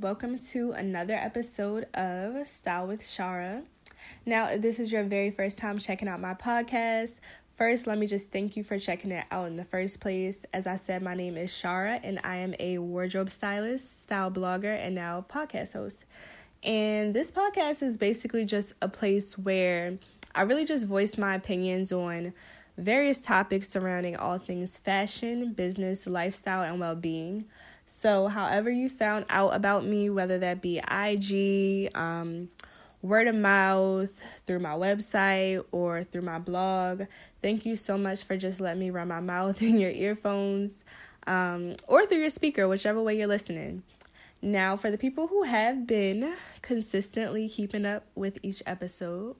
Welcome to another episode of Style with Sharra. Now, if this is your very first time checking out my podcast, first let me just thank you for checking it out in the first place. As I said, my name is Sharra and I am a wardrobe stylist, style blogger, and now podcast host. And this podcast is basically just a place where I really just voice my opinions on various topics surrounding all things fashion, business, lifestyle, and well being. So, however, you found out about me, whether that be IG, um, word of mouth, through my website, or through my blog, thank you so much for just letting me run my mouth in your earphones um, or through your speaker, whichever way you're listening. Now, for the people who have been consistently keeping up with each episode,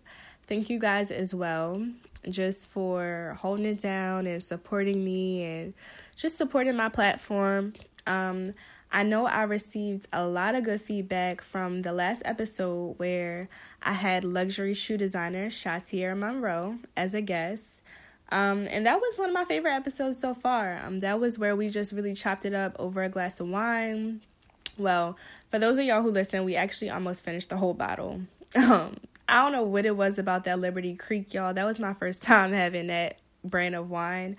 thank you guys as well just for holding it down and supporting me and just supporting my platform. Um, I know I received a lot of good feedback from the last episode where I had luxury shoe designer Shatiera Monroe as a guest. Um, and that was one of my favorite episodes so far. Um, that was where we just really chopped it up over a glass of wine. Well, for those of y'all who listen, we actually almost finished the whole bottle. Um, I don't know what it was about that Liberty Creek, y'all. That was my first time having that brand of wine.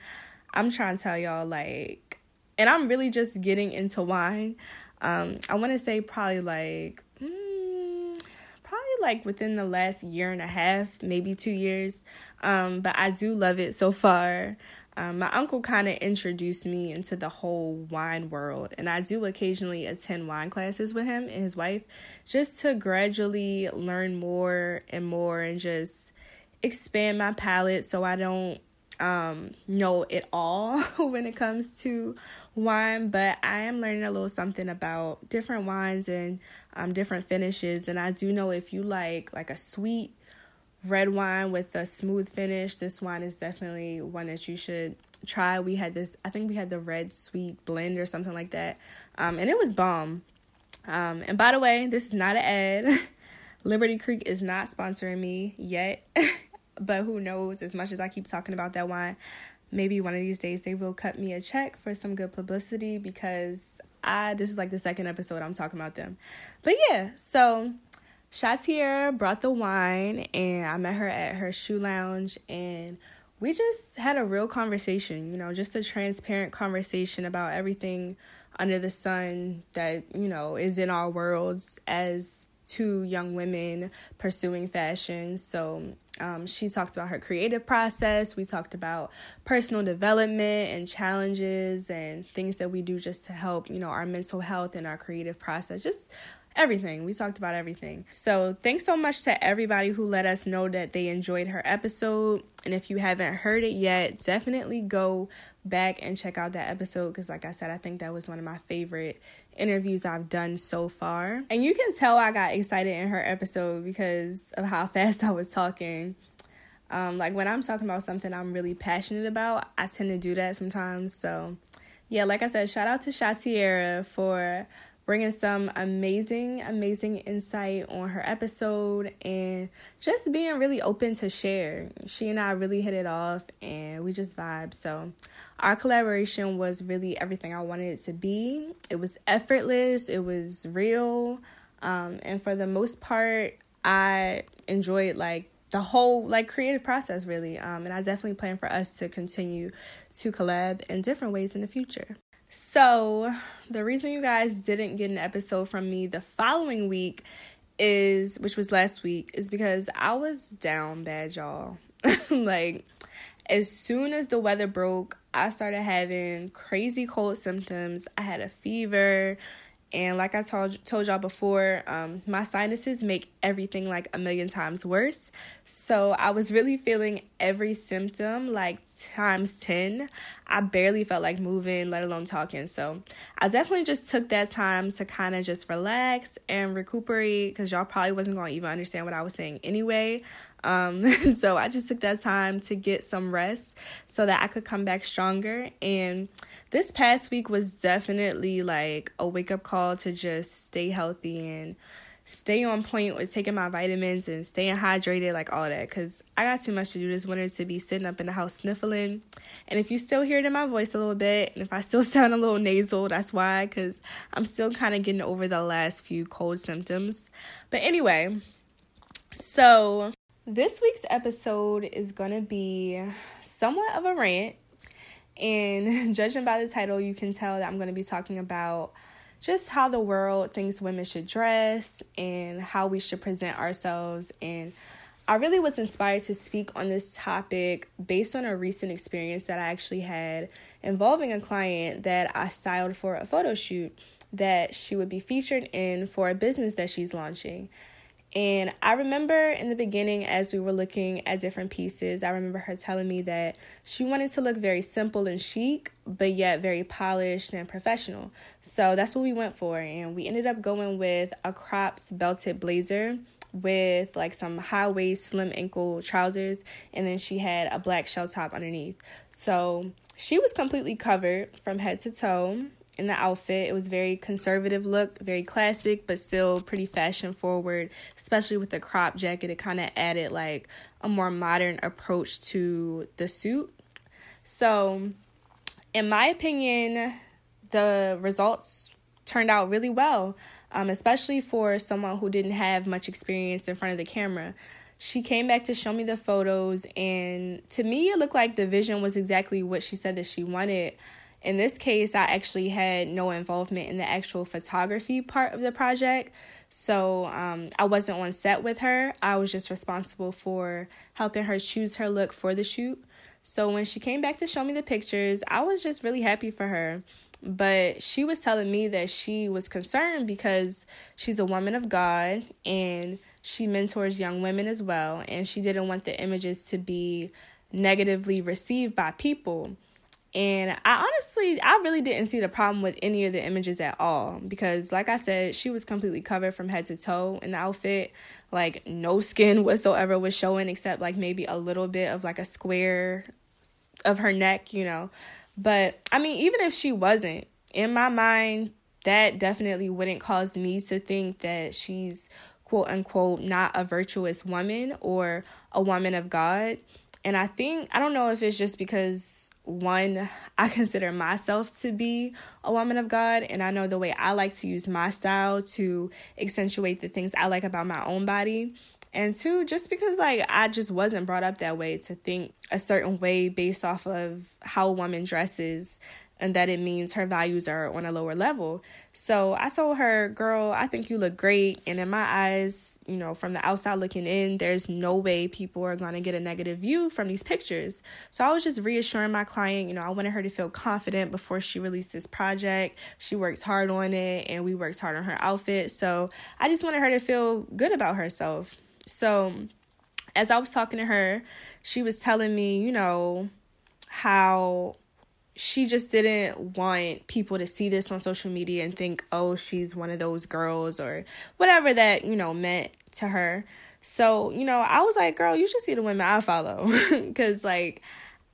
I'm trying to tell y'all, like, and I'm really just getting into wine. Um, I want to say probably like, mm, probably like within the last year and a half, maybe two years. Um, but I do love it so far. Um, my uncle kind of introduced me into the whole wine world, and I do occasionally attend wine classes with him and his wife just to gradually learn more and more and just expand my palate so I don't um, know it all when it comes to wine, but I am learning a little something about different wines and um, different finishes. And I do know if you like like a sweet red wine with a smooth finish. This wine is definitely one that you should try. We had this, I think we had the red sweet blend or something like that, um, and it was bomb. Um, and by the way, this is not an ad. Liberty Creek is not sponsoring me yet, but who knows? As much as I keep talking about that wine, maybe one of these days they will cut me a check for some good publicity because I this is like the second episode I'm talking about them. But yeah, so Shatier brought the wine and I met her at her shoe lounge and we just had a real conversation, you know, just a transparent conversation about everything under the sun that, you know, is in our worlds as two young women pursuing fashion. So um, she talked about her creative process. We talked about personal development and challenges and things that we do just to help, you know, our mental health and our creative process. Just everything. We talked about everything. So, thanks so much to everybody who let us know that they enjoyed her episode. And if you haven't heard it yet, definitely go back and check out that episode because, like I said, I think that was one of my favorite interviews I've done so far. And you can tell I got excited in her episode because of how fast I was talking. Um, like when I'm talking about something I'm really passionate about, I tend to do that sometimes. So, yeah, like I said, shout out to Shatiera for bringing some amazing, amazing insight on her episode and just being really open to share. She and I really hit it off and we just vibed. So, our collaboration was really everything I wanted it to be. It was effortless, it was real, um, and for the most part, I enjoyed like the whole like creative process really um, and i definitely plan for us to continue to collab in different ways in the future so, the reason you guys didn't get an episode from me the following week is, which was last week, is because I was down bad, y'all. like, as soon as the weather broke, I started having crazy cold symptoms. I had a fever, and like I told told y'all before, um, my sinuses make everything like a million times worse. So I was really feeling every symptom like times ten. I barely felt like moving, let alone talking. So I definitely just took that time to kind of just relax and recuperate because y'all probably wasn't gonna even understand what I was saying anyway. Um, so I just took that time to get some rest so that I could come back stronger and this past week was definitely like a wake up call to just stay healthy and stay on point with taking my vitamins and staying hydrated, like all that, because I got too much to do this winter to be sitting up in the house sniffling. And if you still hear it in my voice a little bit, and if I still sound a little nasal, that's why, because I'm still kind of getting over the last few cold symptoms. But anyway, so this week's episode is to be somewhat of a rant. And judging by the title, you can tell that I'm going to be talking about just how the world thinks women should dress and how we should present ourselves. And I really was inspired to speak on this topic based on a recent experience that I actually had involving a client that I styled for a photo shoot that she would be featured in for a business that she's launching. And I remember in the beginning, as we were looking at different pieces, I remember her telling me that she wanted to look very simple and chic, but yet very polished and professional. So that's what we went for. And we ended up going with a crops belted blazer with like some high waist, slim ankle trousers. And then she had a black shell top underneath. So she was completely covered from head to toe in the outfit. It was very conservative look, very classic, but still pretty fashion forward, especially with the crop jacket. It kind of added like a more modern approach to the suit. So, in my opinion, the results turned out really well, um, especially for someone who didn't have much experience in front of the camera. She came back to show me the photos, and to me, it looked like the vision was exactly what she said that she wanted. In this case, I actually had no involvement in the actual photography part of the project. So um, I wasn't on set with her. I was just responsible for helping her choose her look for the shoot. So when she came back to show me the pictures, I was just really happy for her. But she was telling me that she was concerned because she's a woman of God and she mentors young women as well. And she didn't want the images to be negatively received by people. And I honestly, I really didn't see the problem with any of the images at all because, like I said, she was completely covered from head to toe in the outfit. Like, no skin whatsoever was showing except like maybe a little bit of like a square of her neck, you know. But I mean, even if she wasn't, in my mind, that definitely wouldn't cause me to think that she's quote unquote not a virtuous woman or a woman of God. And I think, I don't know if it's just because one, I consider myself to be a woman of God, and I know the way I like to use my style to accentuate the things I like about my own body. And two, just because like I just wasn't brought up that way to think a certain way based off of how a woman dresses and that it means her values are on a lower level. So I told her, girl, I think you look great. And in my eyes, you know, from the outside looking in, there's no way people are going to get a negative view from these pictures. So I was just reassuring my client, you know, I wanted her to feel confident before she released this project. She works hard on it and we worked hard on her outfit. So I just wanted her to feel good about herself. So as I was talking to her, she was telling me, you know, how she just didn't want people to see this on social media and think, oh, she's one of those girls or whatever that, you know, meant to her. So, you know, I was like, girl, you should see the women I follow. Because, like,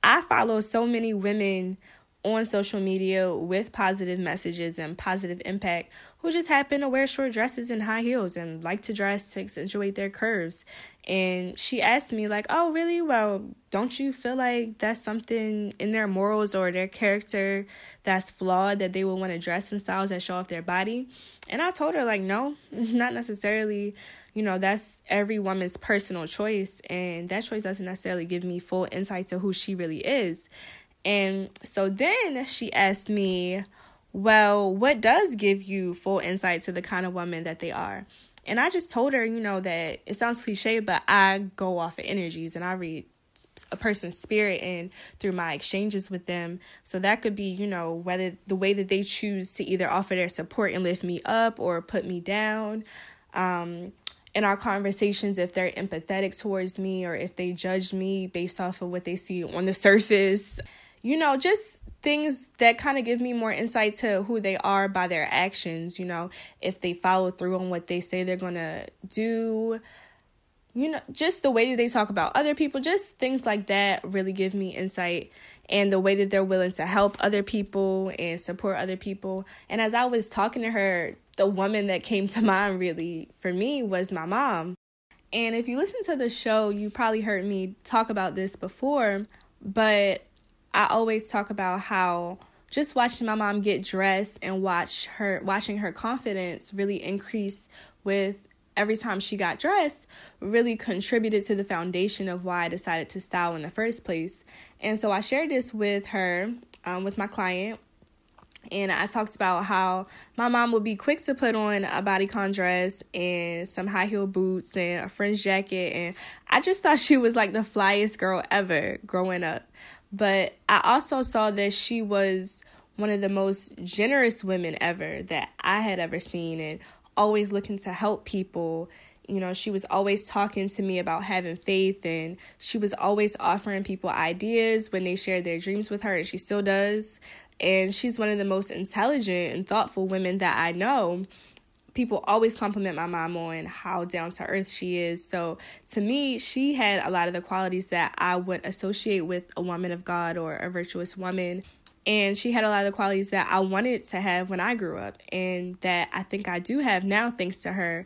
I follow so many women on social media with positive messages and positive impact who just happen to wear short dresses and high heels and like to dress to accentuate their curves. And she asked me, like, oh, really? Well, don't you feel like that's something in their morals or their character that's flawed that they will want to dress in styles that show off their body? And I told her, like, no, not necessarily. You know, that's every woman's personal choice, and that choice doesn't necessarily give me full insight to who she really is. And so then she asked me, well, what does give you full insight to the kind of woman that they are? And I just told her, you know, that it sounds cliche, but I go off of energies and I read a person's spirit and through my exchanges with them. So that could be, you know, whether the way that they choose to either offer their support and lift me up or put me down. Um, in our conversations, if they're empathetic towards me or if they judge me based off of what they see on the surface, you know, just things that kind of give me more insight to who they are by their actions, you know, if they follow through on what they say they're going to do, you know, just the way that they talk about other people, just things like that really give me insight and the way that they're willing to help other people and support other people. And as I was talking to her, the woman that came to mind really for me was my mom. And if you listen to the show, you probably heard me talk about this before, but I always talk about how just watching my mom get dressed and watch her watching her confidence really increase with every time she got dressed really contributed to the foundation of why I decided to style in the first place. And so I shared this with her, um, with my client, and I talked about how my mom would be quick to put on a bodycon dress and some high heel boots and a fringe jacket. And I just thought she was like the flyest girl ever growing up. But I also saw that she was one of the most generous women ever that I had ever seen and always looking to help people. You know, she was always talking to me about having faith and she was always offering people ideas when they shared their dreams with her, and she still does. And she's one of the most intelligent and thoughtful women that I know. People always compliment my mom on how down to earth she is. So to me, she had a lot of the qualities that I would associate with a woman of God or a virtuous woman. And she had a lot of the qualities that I wanted to have when I grew up and that I think I do have now thanks to her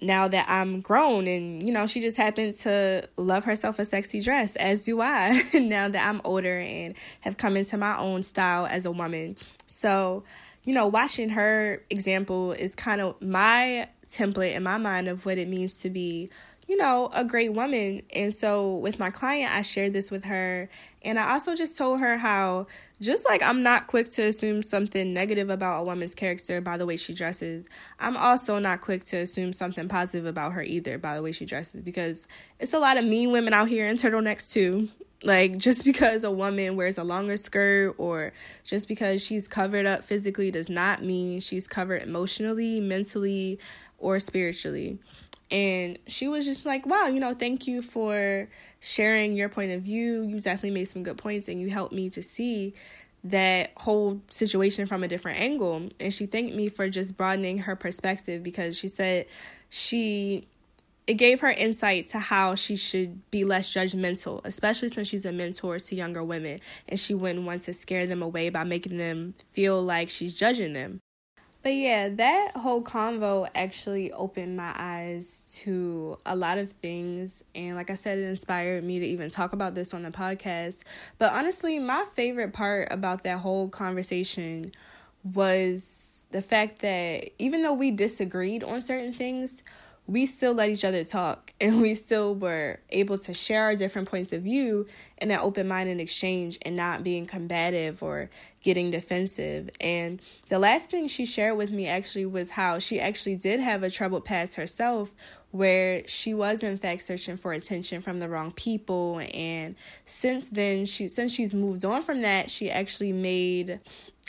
now that I'm grown and you know she just happened to love herself a sexy dress as do I now that I'm older and have come into my own style as a woman. So, you know, watching her example is kind of my template in my mind of what it means to be, you know, a great woman. And so with my client, I shared this with her and I also just told her how just like I'm not quick to assume something negative about a woman's character by the way she dresses, I'm also not quick to assume something positive about her either by the way she dresses because it's a lot of mean women out here in turtlenecks too. Like just because a woman wears a longer skirt or just because she's covered up physically does not mean she's covered emotionally, mentally, or spiritually. And she was just like, wow, you know, thank you for sharing your point of view. You definitely made some good points and you helped me to see that whole situation from a different angle. And she thanked me for just broadening her perspective because she said she it gave her insight to how she should be less judgmental, especially since she's a mentor to younger women and she wouldn't want to scare them away by making them feel like she's judging them. But yeah, that whole convo actually opened my eyes to a lot of things. And like I said, it inspired me to even talk about this on the podcast. But honestly, my favorite part about that whole conversation was the fact that even though we disagreed on certain things, we still let each other talk and we still were able to share our different points of view in an open minded exchange and not being combative or getting defensive. And the last thing she shared with me actually was how she actually did have a troubled past herself where she was in fact searching for attention from the wrong people and since then she since she's moved on from that she actually made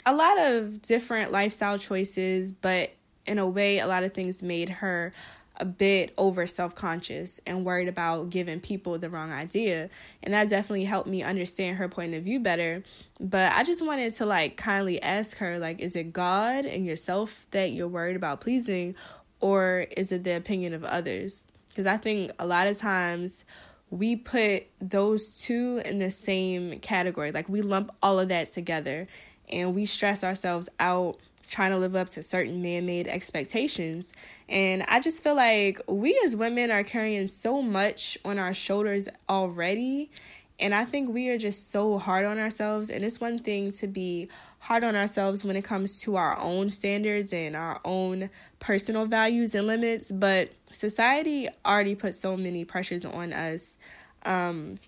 a lot of different lifestyle choices but in a way a lot of things made her a bit over self conscious and worried about giving people the wrong idea. And that definitely helped me understand her point of view better. But I just wanted to like kindly ask her, like, is it God and yourself that you're worried about pleasing, or is it the opinion of others? Because I think a lot of times we put those two in the same category. Like we lump all of that together and we stress ourselves out trying to live up to certain man made expectations. And I just feel like we as women are carrying so much on our shoulders already. And I think we are just so hard on ourselves. And it's one thing to be hard on ourselves when it comes to our own standards and our own personal values and limits. But society already puts so many pressures on us. Um,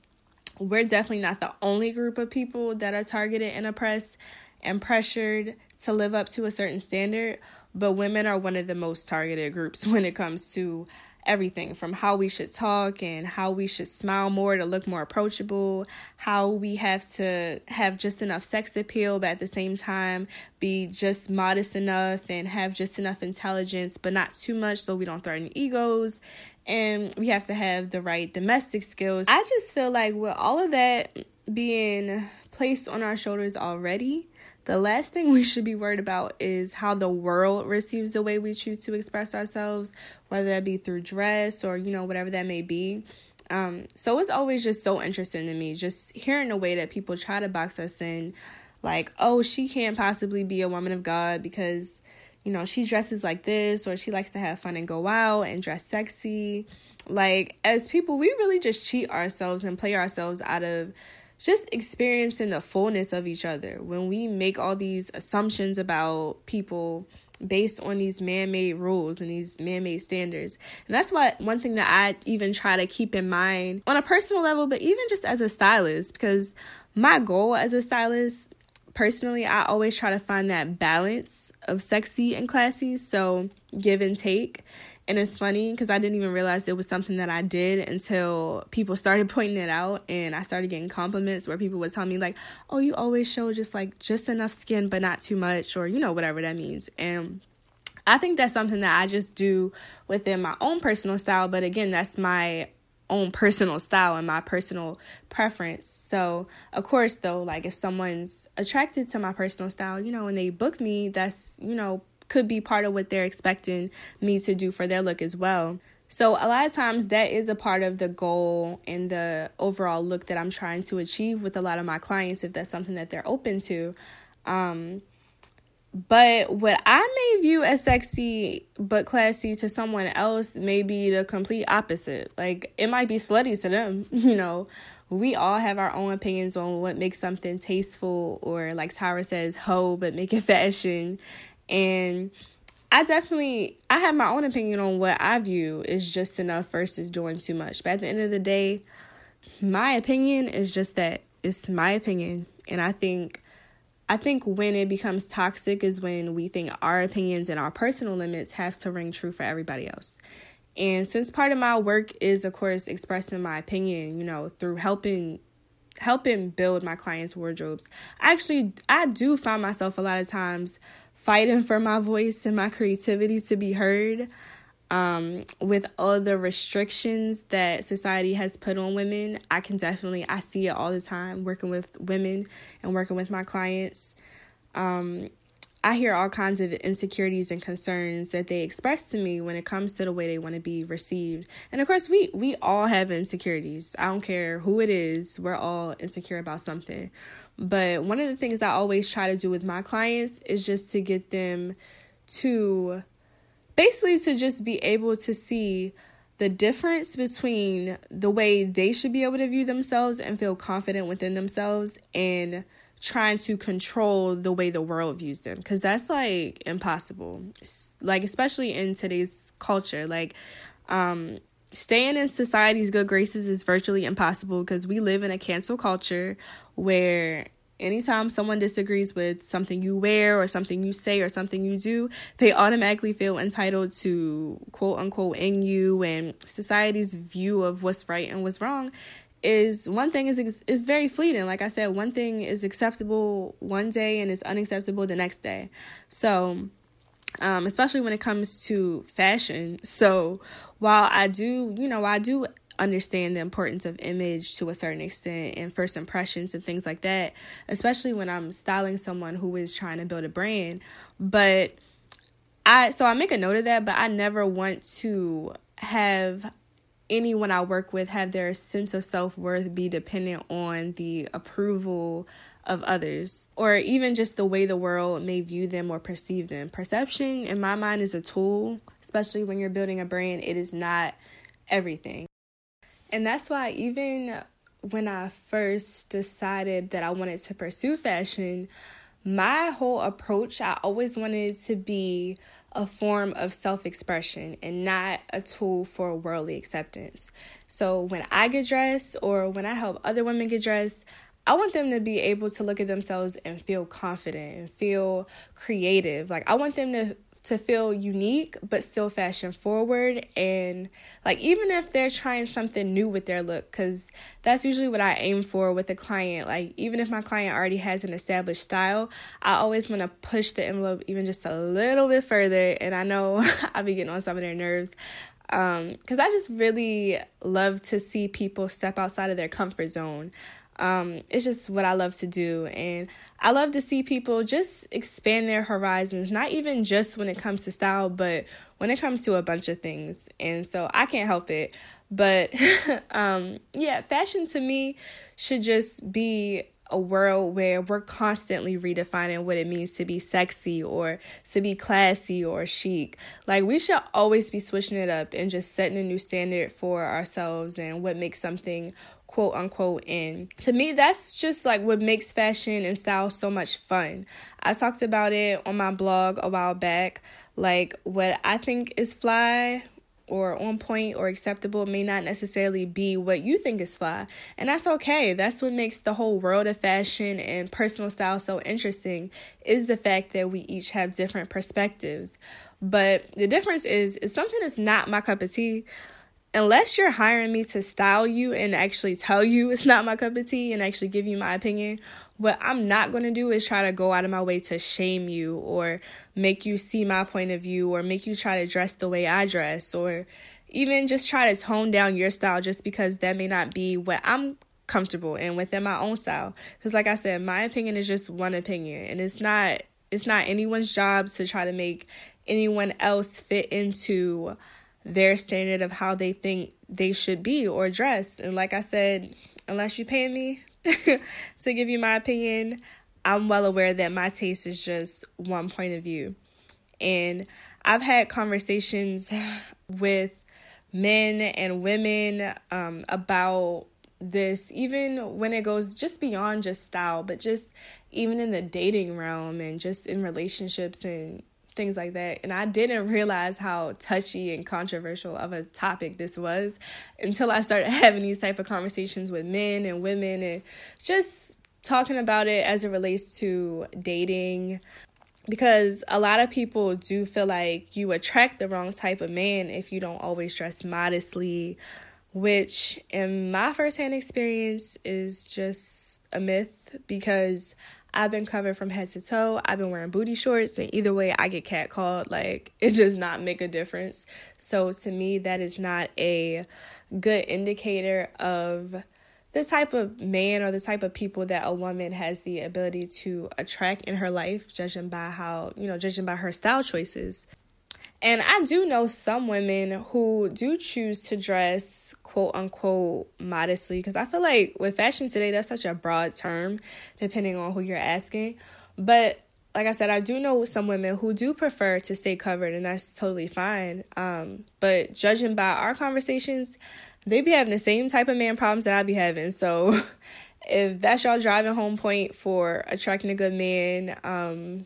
we're definitely not the only group of people that are targeted and oppressed and pressured to live up to a certain standard, but women are one of the most targeted groups when it comes to everything from how we should talk and how we should smile more to look more approachable, how we have to have just enough sex appeal, but at the same time be just modest enough and have just enough intelligence, but not too much so we don't threaten egos. And we have to have the right domestic skills. I just feel like with all of that being placed on our shoulders already, the last thing we should be worried about is how the world receives the way we choose to express ourselves, whether that be through dress or, you know, whatever that may be. Um, so it's always just so interesting to me, just hearing the way that people try to box us in, like, oh, she can't possibly be a woman of God because you know, she dresses like this or she likes to have fun and go out and dress sexy. Like, as people, we really just cheat ourselves and play ourselves out of just experiencing the fullness of each other. When we make all these assumptions about people based on these man-made rules and these man-made standards. And that's why one thing that I even try to keep in mind on a personal level, but even just as a stylist because my goal as a stylist personally, I always try to find that balance of sexy and classy, so give and take. And it's funny because I didn't even realize it was something that I did until people started pointing it out and I started getting compliments where people would tell me like, "Oh, you always show just like just enough skin but not too much," or you know whatever that means. And I think that's something that I just do within my own personal style, but again, that's my own personal style and my personal preference. So, of course, though, like if someone's attracted to my personal style, you know, and they book me, that's, you know, could be part of what they're expecting me to do for their look as well. So, a lot of times that is a part of the goal and the overall look that I'm trying to achieve with a lot of my clients if that's something that they're open to. Um, but what I may view as sexy but classy to someone else may be the complete opposite. Like it might be slutty to them, you know. We all have our own opinions on what makes something tasteful or like Tyra says, ho, but make it fashion. And I definitely I have my own opinion on what I view is just enough versus doing too much. But at the end of the day, my opinion is just that it's my opinion. And I think I think when it becomes toxic is when we think our opinions and our personal limits have to ring true for everybody else. And since part of my work is of course expressing my opinion, you know, through helping helping build my clients' wardrobes, I actually I do find myself a lot of times fighting for my voice and my creativity to be heard um, with all the restrictions that society has put on women i can definitely i see it all the time working with women and working with my clients. Um, i hear all kinds of insecurities and concerns that they express to me when it comes to the way they want to be received. And of course we we all have insecurities. I don't care who it is we're all insecure about something but one of the things i always try to do with my clients is just to get them to basically to just be able to see the difference between the way they should be able to view themselves and feel confident within themselves and trying to control the way the world views them. Because that's like impossible. Like especially in today's culture. Like um staying in society's good graces is virtually impossible because we live in a cancel culture where anytime someone disagrees with something you wear or something you say or something you do, they automatically feel entitled to quote unquote in you and society's view of what's right and what's wrong is one thing is is very fleeting. Like I said, one thing is acceptable one day and is unacceptable the next day. So, um, especially when it comes to fashion. So, while I do, you know, I do understand the importance of image to a certain extent and first impressions and things like that, especially when I'm styling someone who is trying to build a brand. But I so I make a note of that, but I never want to have anyone I work with have their sense of self worth be dependent on the approval of others or even just the way the world may view them or perceive them. Perception, in my mind, is a tool, especially when you're building a brand. It is not everything. And that's why even when I first decided that I wanted to pursue fashion, my whole approach, I always wanted to be a form of self expression and not a tool for worldly acceptance. So when I get dressed or when I help other women get dressed, I want them to be able to look at themselves and feel confident and feel creative. Like, I want them to to feel unique but still fashion forward. And like even if they're trying something new with their look cuz that's usually what I aim for with a client. Like even if my client already has an established style I always want to push the envelope even just a little bit further. And I know I'll be getting on some of their nerves um cuz I just really love to see people step outside of their comfort zone um, it's just what I love to do. And I love to see people just expand their horizons, not even just when it comes to style, but when it comes to a bunch of things. And so I can't help it. But um, yeah, fashion to me should just be a world where we're constantly redefining what it means to be sexy or to be classy or chic. Like, we should always be switching it up and just setting a new standard for ourselves and what makes something quote unquote in. To me, that's just like what makes fashion and style so much fun. I talked about it on my blog a while back. Like, what I think is fly or on point or acceptable may not necessarily be what you think is fly. And that's okay. That's what makes the whole world of fashion and personal style so interesting is the fact that we each have different perspectives. But the difference is if something is not my cup of tea, unless you're hiring me to style you and actually tell you it's not my cup of tea and actually give you my opinion, what I'm not going to do is try to go out of my way to shame you or make you see my point of view or make you try to dress the way I dress or even just try to tone down your style just because that may not be what I'm comfortable in within my own style. Because like I said, my opinion is just one opinion and it's not it's not anyone's job to try to make anyone else fit into their standard of how they think they should be or dress. And like I said, unless you pay me to give you my opinion, I'm well aware that my taste is just one point of view. And I've had conversations with men and women um, about this, even when it goes just beyond just style, but just even in the dating realm and just in relationships and things like that. And I didn't realize how touchy and controversial of a topic this was until I started having these type of conversations with men and women and just talking about it as it relates to dating because a lot of people do feel like you attract the wrong type of man if you don't always dress modestly, which in my firsthand experience is just a myth because I've been covered from head to toe. I've been wearing booty shorts, and either way, I get catcalled. Like, it does not make a difference. So, to me, that is not a good indicator of the type of man or the type of people that a woman has the ability to attract in her life, judging by how, you know, judging by her style choices. And I do know some women who do choose to dress quote unquote modestly because I feel like with fashion today, that's such a broad term depending on who you're asking. But like I said, I do know some women who do prefer to stay covered, and that's totally fine. Um, but judging by our conversations, they be having the same type of man problems that I be having. So if that's y'all driving home point for attracting a good man, um,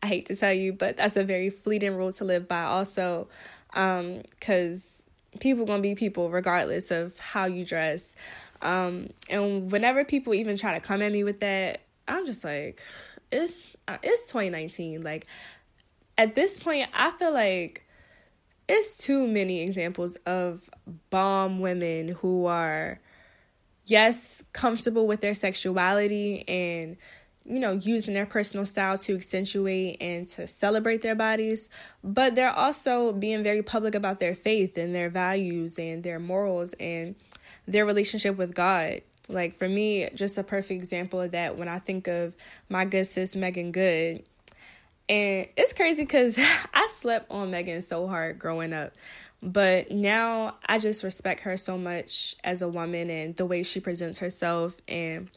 I hate to tell you, but that's a very fleeting rule to live by also. Um, cause people gonna be people regardless of how you dress. Um, and whenever people even try to come at me with that, I'm just like, it's uh, it's 2019. Like at this point, I feel like it's too many examples of bomb women who are yes comfortable with their sexuality and you know, using their personal style to accentuate and to celebrate their bodies, but they're also being very public about their faith and their values and their morals and their relationship with God. Like for me, just a perfect example of that when I think of my good sis Meagan Good. And it's crazy because I slept on Meagan so hard growing up. But now I just respect her so much as a woman and the way she presents herself. And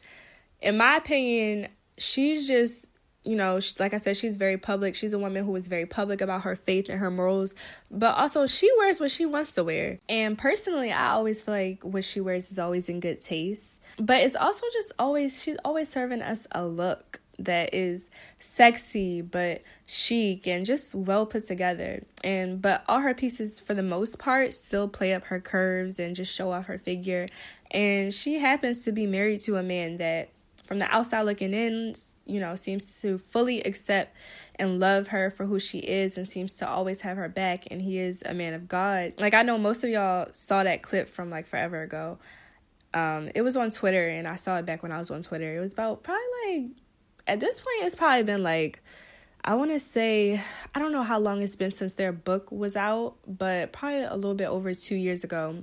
in my opinion, she's just you know, like I said, she's very public. She's a woman who is very public about her faith and her morals, but also she wears what she wants to wear. And personally, I always feel like what she wears is always in good taste. But it's also just always, she's always serving us a look that is sexy but chic and just well put together. And but all her pieces for the most part still play up her curves and just show off her figure. And she happens to be married to a man that from the outside looking in, you know, seems to fully accept and love her for who she is and seems to always have her back. And he is a man of God. Like, I know most of y'all saw that clip from like forever ago. Um, it was on Twitter, and I saw it back when I was on Twitter. It was about probably like, at this point, it's probably been like, I want to say, I don't know how long it's been since their book was out, but probably a little bit over two years ago.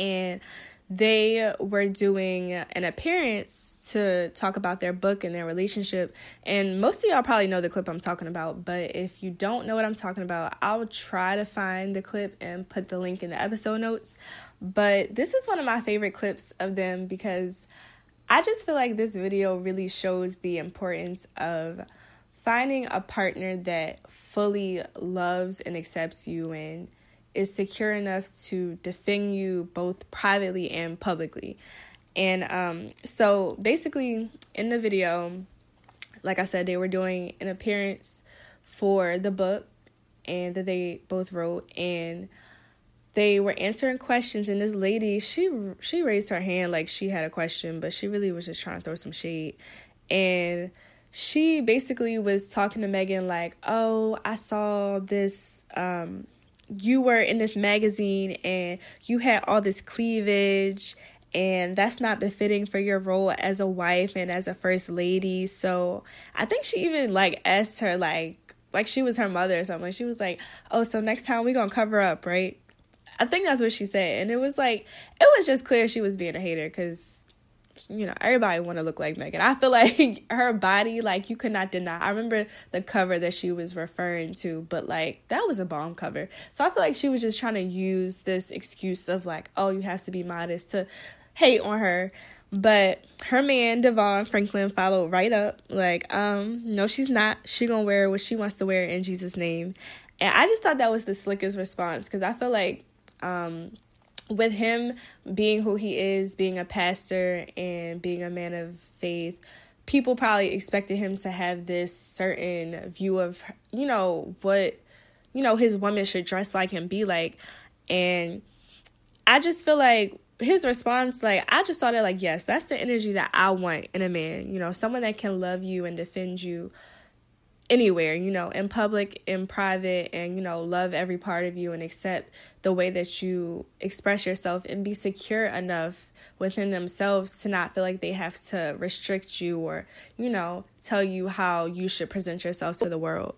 And they were doing an appearance to talk about their book and their relationship. And most of y'all probably know the clip I'm talking about, but if you don't know what I'm talking about, I'll try to find the clip and put the link in the episode notes. But this is one of my favorite clips of them because I just feel like this video really shows the importance of finding a partner that fully loves and accepts you and is secure enough to defend you both privately and publicly. And um, so basically, in the video, like I said, they were doing an appearance for the book and that they both wrote and they were answering questions and this lady she she raised her hand like she had a question but she really was just trying to throw some shade and she basically was talking to Meagan like oh I saw this um you were in this magazine and you had all this cleavage and that's not befitting for your role as a wife and as a first lady so I think she even like asked her like like she was her mother or something. She was like, "Oh, so next time we gonna cover up, right?" I think that's what she said, and it was like it was just clear she was being a hater because you know everybody want to look like Meagan. I feel like her body, like you could not deny. I remember the cover that she was referring to, but like that was a bomb cover. So I feel like she was just trying to use this excuse of like, oh, you have to be modest to hate on her. But her man DeVon Franklin followed right up, like, um, no, she's not. She gonna wear what she wants to wear in Jesus' name. And I just thought that was the slickest response because I feel like um with him being who he is, being a pastor and being a man of faith, people probably expected him to have this certain view of, you know, what, you know, his woman should dress like and be like. And I just feel like his response, like, I just saw that, like, yes, that's the energy that I want in a man. You know, someone that can love you and defend you anywhere, you know, in public, in private, and, you know, love every part of you and accept the way that you express yourself and be secure enough within themselves to not feel like they have to restrict you or, you know, tell you how you should present yourself to the world.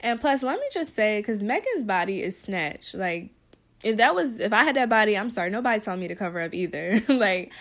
And plus, let me just say, because Meagan's body is snatched. Like, if that was if I had that body, I'm sorry, nobody told me to cover up either. like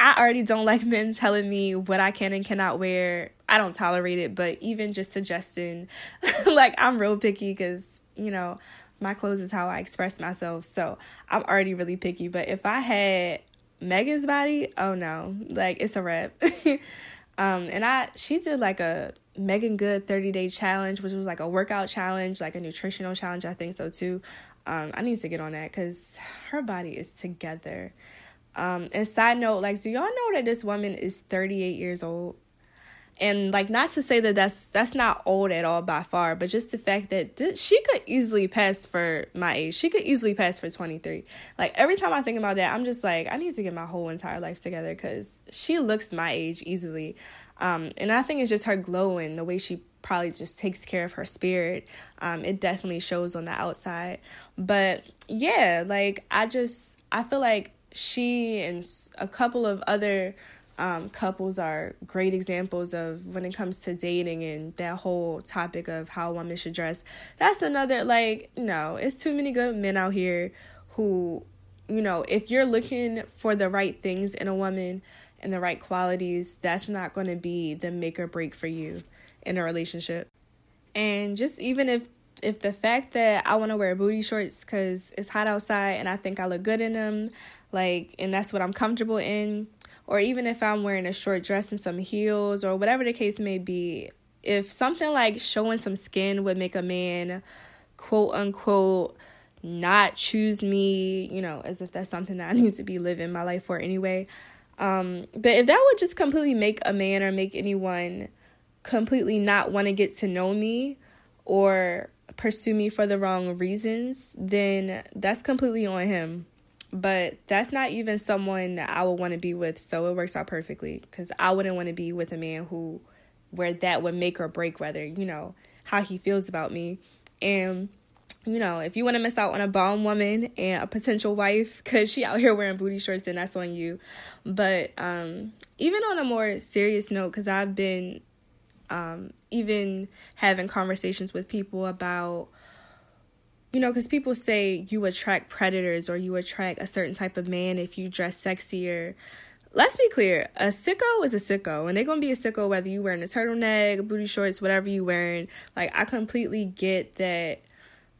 I already don't like men telling me what I can and cannot wear. I don't tolerate it, but even just suggesting like I'm real picky cuz you know, my clothes is how I express myself. So, I'm already really picky, but if I had Meagan's body, oh no. Like it's a wrap. um and I she did like a Meagan Good 30 day challenge, which was like a workout challenge, like a nutritional challenge, I think so too. Um, I need to get on that because her body is together. Um, and side note, like, do y'all know that this woman is 38 years old? And like, not to say that that's that's not old at all by far, but just the fact that th- she could easily pass for my age. She could easily pass for 23. Like every time I think about that, I'm just like, I need to get my whole entire life together because she looks my age easily. Um, and I think it's just her glowing the way she probably just takes care of her spirit. Um, it definitely shows on the outside. But yeah, like I just I feel like she and a couple of other um, couples are great examples of when it comes to dating and that whole topic of how women should dress. That's another like no, it's too many good men out here who, you know, if you're looking for the right things in a woman and the right qualities, that's not going to be the make or break for you in a relationship. And just even if if the fact that I want to wear booty shorts cuz it's hot outside and I think I look good in them, like and that's what I'm comfortable in, or even if I'm wearing a short dress and some heels or whatever the case may be, if something like showing some skin would make a man quote unquote not choose me, you know, as if that's something that I need to be living my life for anyway. Um, but if that would just completely make a man or make anyone completely not want to get to know me or pursue me for the wrong reasons, then that's completely on him. But that's not even someone that I would want to be with, so it works out perfectly because I wouldn't want to be with a man who, where that would make or break whether, you know, how he feels about me. And, you know, if you want to miss out on a bomb woman and a potential wife because she out here wearing booty shorts, then that's on you. But um, even on a more serious note, because I've been um, even having conversations with people about you know, because people say you attract predators or you attract a certain type of man if you dress sexier. Let's be clear, a sicko is a sicko, and they're gonna be a sicko whether you're wearing a turtleneck, booty shorts, whatever you're wearing. Like, I completely get that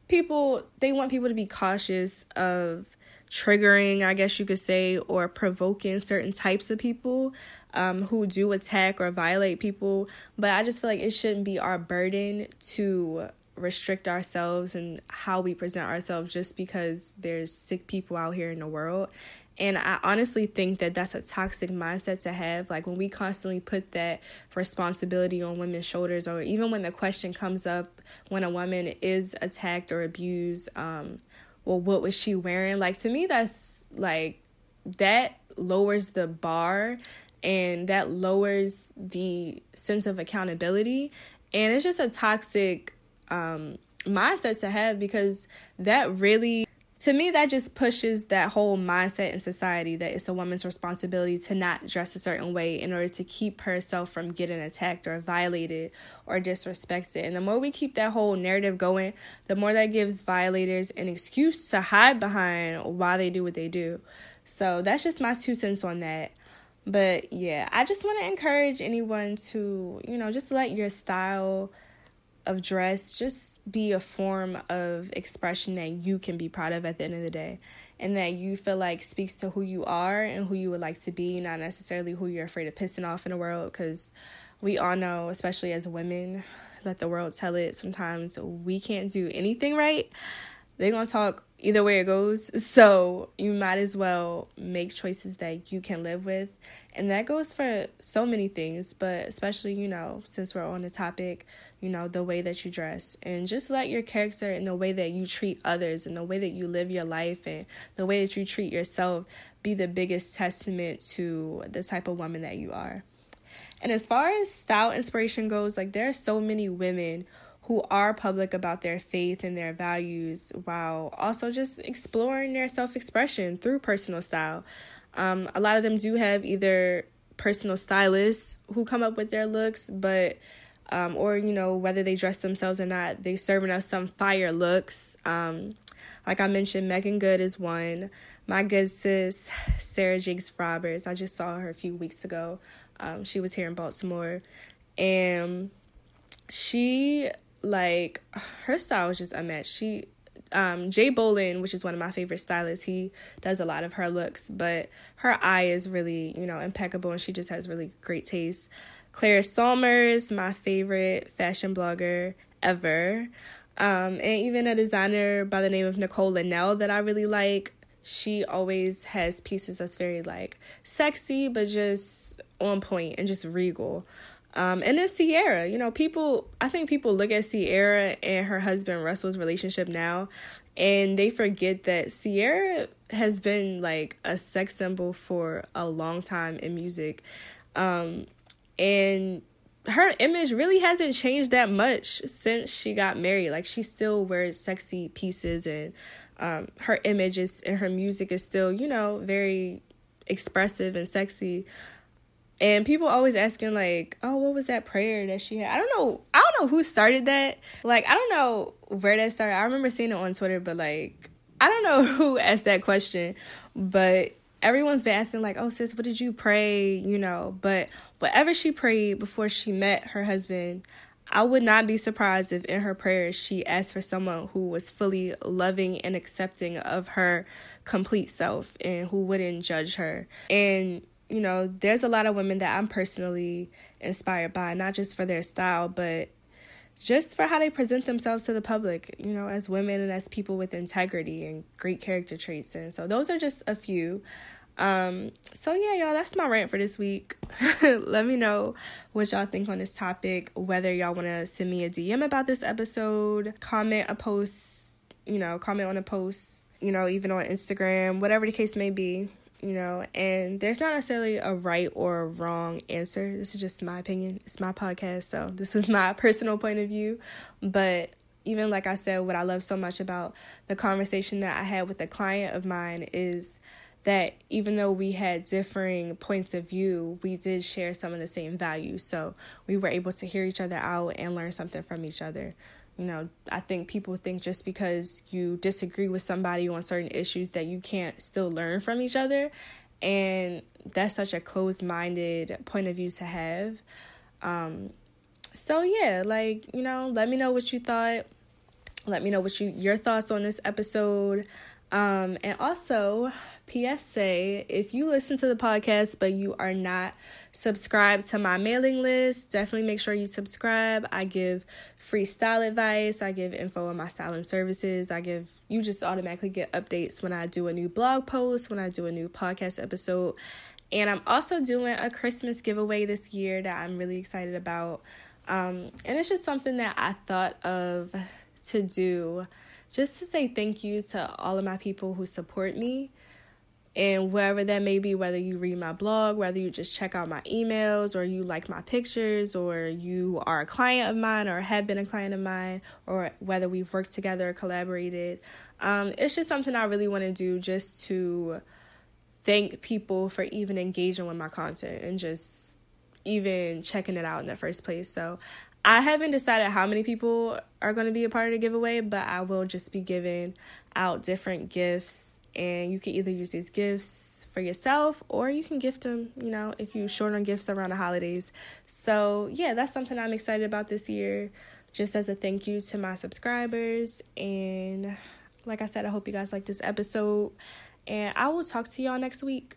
people they want people to be cautious of triggering, I guess you could say, or provoking certain types of people um, who do attack or violate people. But I just feel like it shouldn't be our burden to restrict ourselves and how we present ourselves just because there's sick people out here in the world. And I honestly think that that's a toxic mindset to have. Like when we constantly put that responsibility on women's shoulders, or even when the question comes up when a woman is attacked or abused, um, well, what was she wearing? Like to me, that's like that lowers the bar and that lowers the sense of accountability. And it's just a toxic um, mindset to have because that really to me that just pushes that whole mindset in society that it's a woman's responsibility to not dress a certain way in order to keep herself from getting attacked or violated or disrespected. And the more we keep that whole narrative going the more that gives violators an excuse to hide behind why they do what they do. So that's just my two cents on that but yeah i just want to encourage anyone to you know just let your style of dress just be a form of expression that you can be proud of at the end of the day. And that you feel like speaks to who you are and who you would like to be not necessarily who you're afraid of pissing off in the world because we all know especially as women let the world tell it sometimes we can't do anything right. They're gonna talk either way it goes so you might as well make choices that you can live with and that goes for so many things but especially you know since we're on the topic you know, the way that you dress. And just let your character and the way that you treat others and the way that you live your life and the way that you treat yourself be the biggest testament to the type of woman that you are. And as far as style inspiration goes, like there are so many women who are public about their faith and their values while also just exploring their self expression through personal style. Um, a lot of them do have either personal stylists who come up with their looks, but um, or you know whether they dress themselves or not, they serving us some fire looks. Um, like I mentioned, Meagan Good is one. My good sis, Sarah Jakes Roberts. I just saw her a few weeks ago. Um, she was here in Baltimore, and she like her style was just unmatched. She um, Jay Bolin, which is one of my favorite stylists, he does a lot of her looks, but her eye is really, you know, impeccable and she just has really great taste. Claire Sulmers, my favorite fashion blogger ever. Um, and even a designer by the name of Nicole Linnell that I really like. She always has pieces that's very like sexy, but just on point and just regal. Um, and then Ciara, you know, people, I think people look at Ciara and her husband Russell's relationship now, and they forget that Ciara has been like a sex symbol for a long time in music. Um, and her image really hasn't changed that much since she got married. Like she still wears sexy pieces and um, her image is and her music is still, you know, very expressive and sexy. And people always asking like, "Oh, what was that prayer that she had?" I don't know. I don't know who started that. Like, I don't know where that started. I remember seeing it on Twitter, but like, I don't know who asked that question. But everyone's been asking like, "Oh, sis, what did you pray?" You know, but whatever she prayed before she met her husband, I would not be surprised if in her prayers she asked for someone who was fully loving and accepting of her complete self and who wouldn't judge her. And you know, there's a lot of women that I'm personally inspired by, not just for their style, but just for how they present themselves to the public, you know, as women and as people with integrity and great character traits. And so those are just a few. Um, so yeah, y'all, that's my rant for this week. Let me know what y'all think on this topic, whether y'all want to send me a DM about this episode, comment a post, you know, comment on a post, you know, even on Instagram, whatever the case may be you know, and there's not necessarily a right or a wrong answer. This is just my opinion. It's my podcast, so this is my personal point of view. But even like I said, what I love so much about the conversation that I had with a client of mine is that even though we had differing points of view, we did share some of the same values. So we were able to hear each other out and learn something from each other. You know, I think people think just because you disagree with somebody on certain issues that you can't still learn from each other. And that's such a closed minded point of view to have. Um, so yeah, like, you know, let me know what you thought. Let me know what you your thoughts on this episode. Um, and also, PSA, if you listen to the podcast but you are not subscribed to my mailing list, definitely make sure you subscribe. I give free style advice, I give info on my styling services, I give you just automatically get updates when I do a new blog post, when I do a new podcast episode. And I'm also doing a Christmas giveaway this year that I'm really excited about. Um, and it's just something that I thought of to do just to say thank you to all of my people who support me and wherever that may be, whether you read my blog, whether you just check out my emails, or you like my pictures, or you are a client of mine, or have been a client of mine, or whether we've worked together or collaborated. Um, it's just something I really want to do just to thank people for even engaging with my content and just even checking it out in the first place. So I haven't decided how many people are going to be a part of the giveaway, but I will just be giving out different gifts. And you can either use these gifts for yourself or you can gift them, you know, if you short on gifts around the holidays. So, yeah, that's something I'm excited about this year, just as a thank you to my subscribers. And like I said, I hope you guys like this episode. And I will talk to y'all next week.